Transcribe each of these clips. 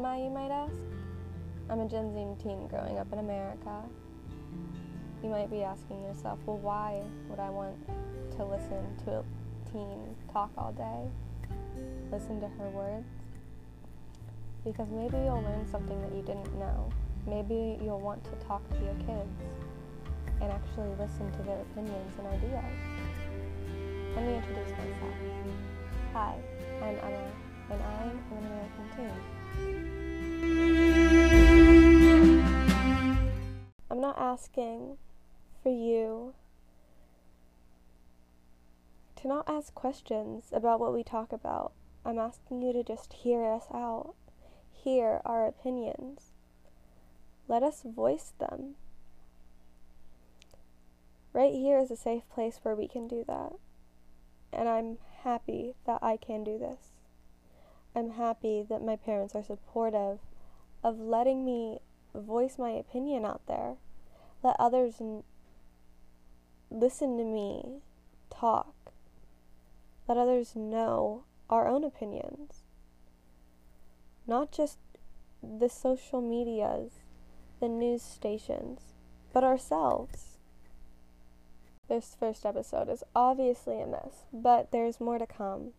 you might ask? I'm a Gen Z teen growing up in America. You might be asking yourself, well, why would I want to listen to a teen talk all day? Listen to her words? Because maybe you'll learn something that you didn't know. Maybe you'll want to talk to your kids and actually listen to their opinions and ideas. Let me introduce myself. Hi, I'm Emma, and I am an American teen. Asking for you to not ask questions about what we talk about. I'm asking you to just hear us out, hear our opinions. Let us voice them. Right here is a safe place where we can do that. And I'm happy that I can do this. I'm happy that my parents are supportive of letting me voice my opinion out there. Let others n- listen to me talk. Let others know our own opinions. Not just the social medias, the news stations, but ourselves. This first episode is obviously a mess, but there's more to come.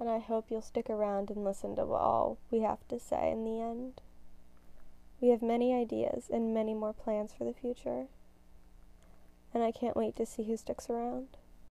And I hope you'll stick around and listen to all we have to say in the end. We have many ideas and many more plans for the future. And I can't wait to see who sticks around.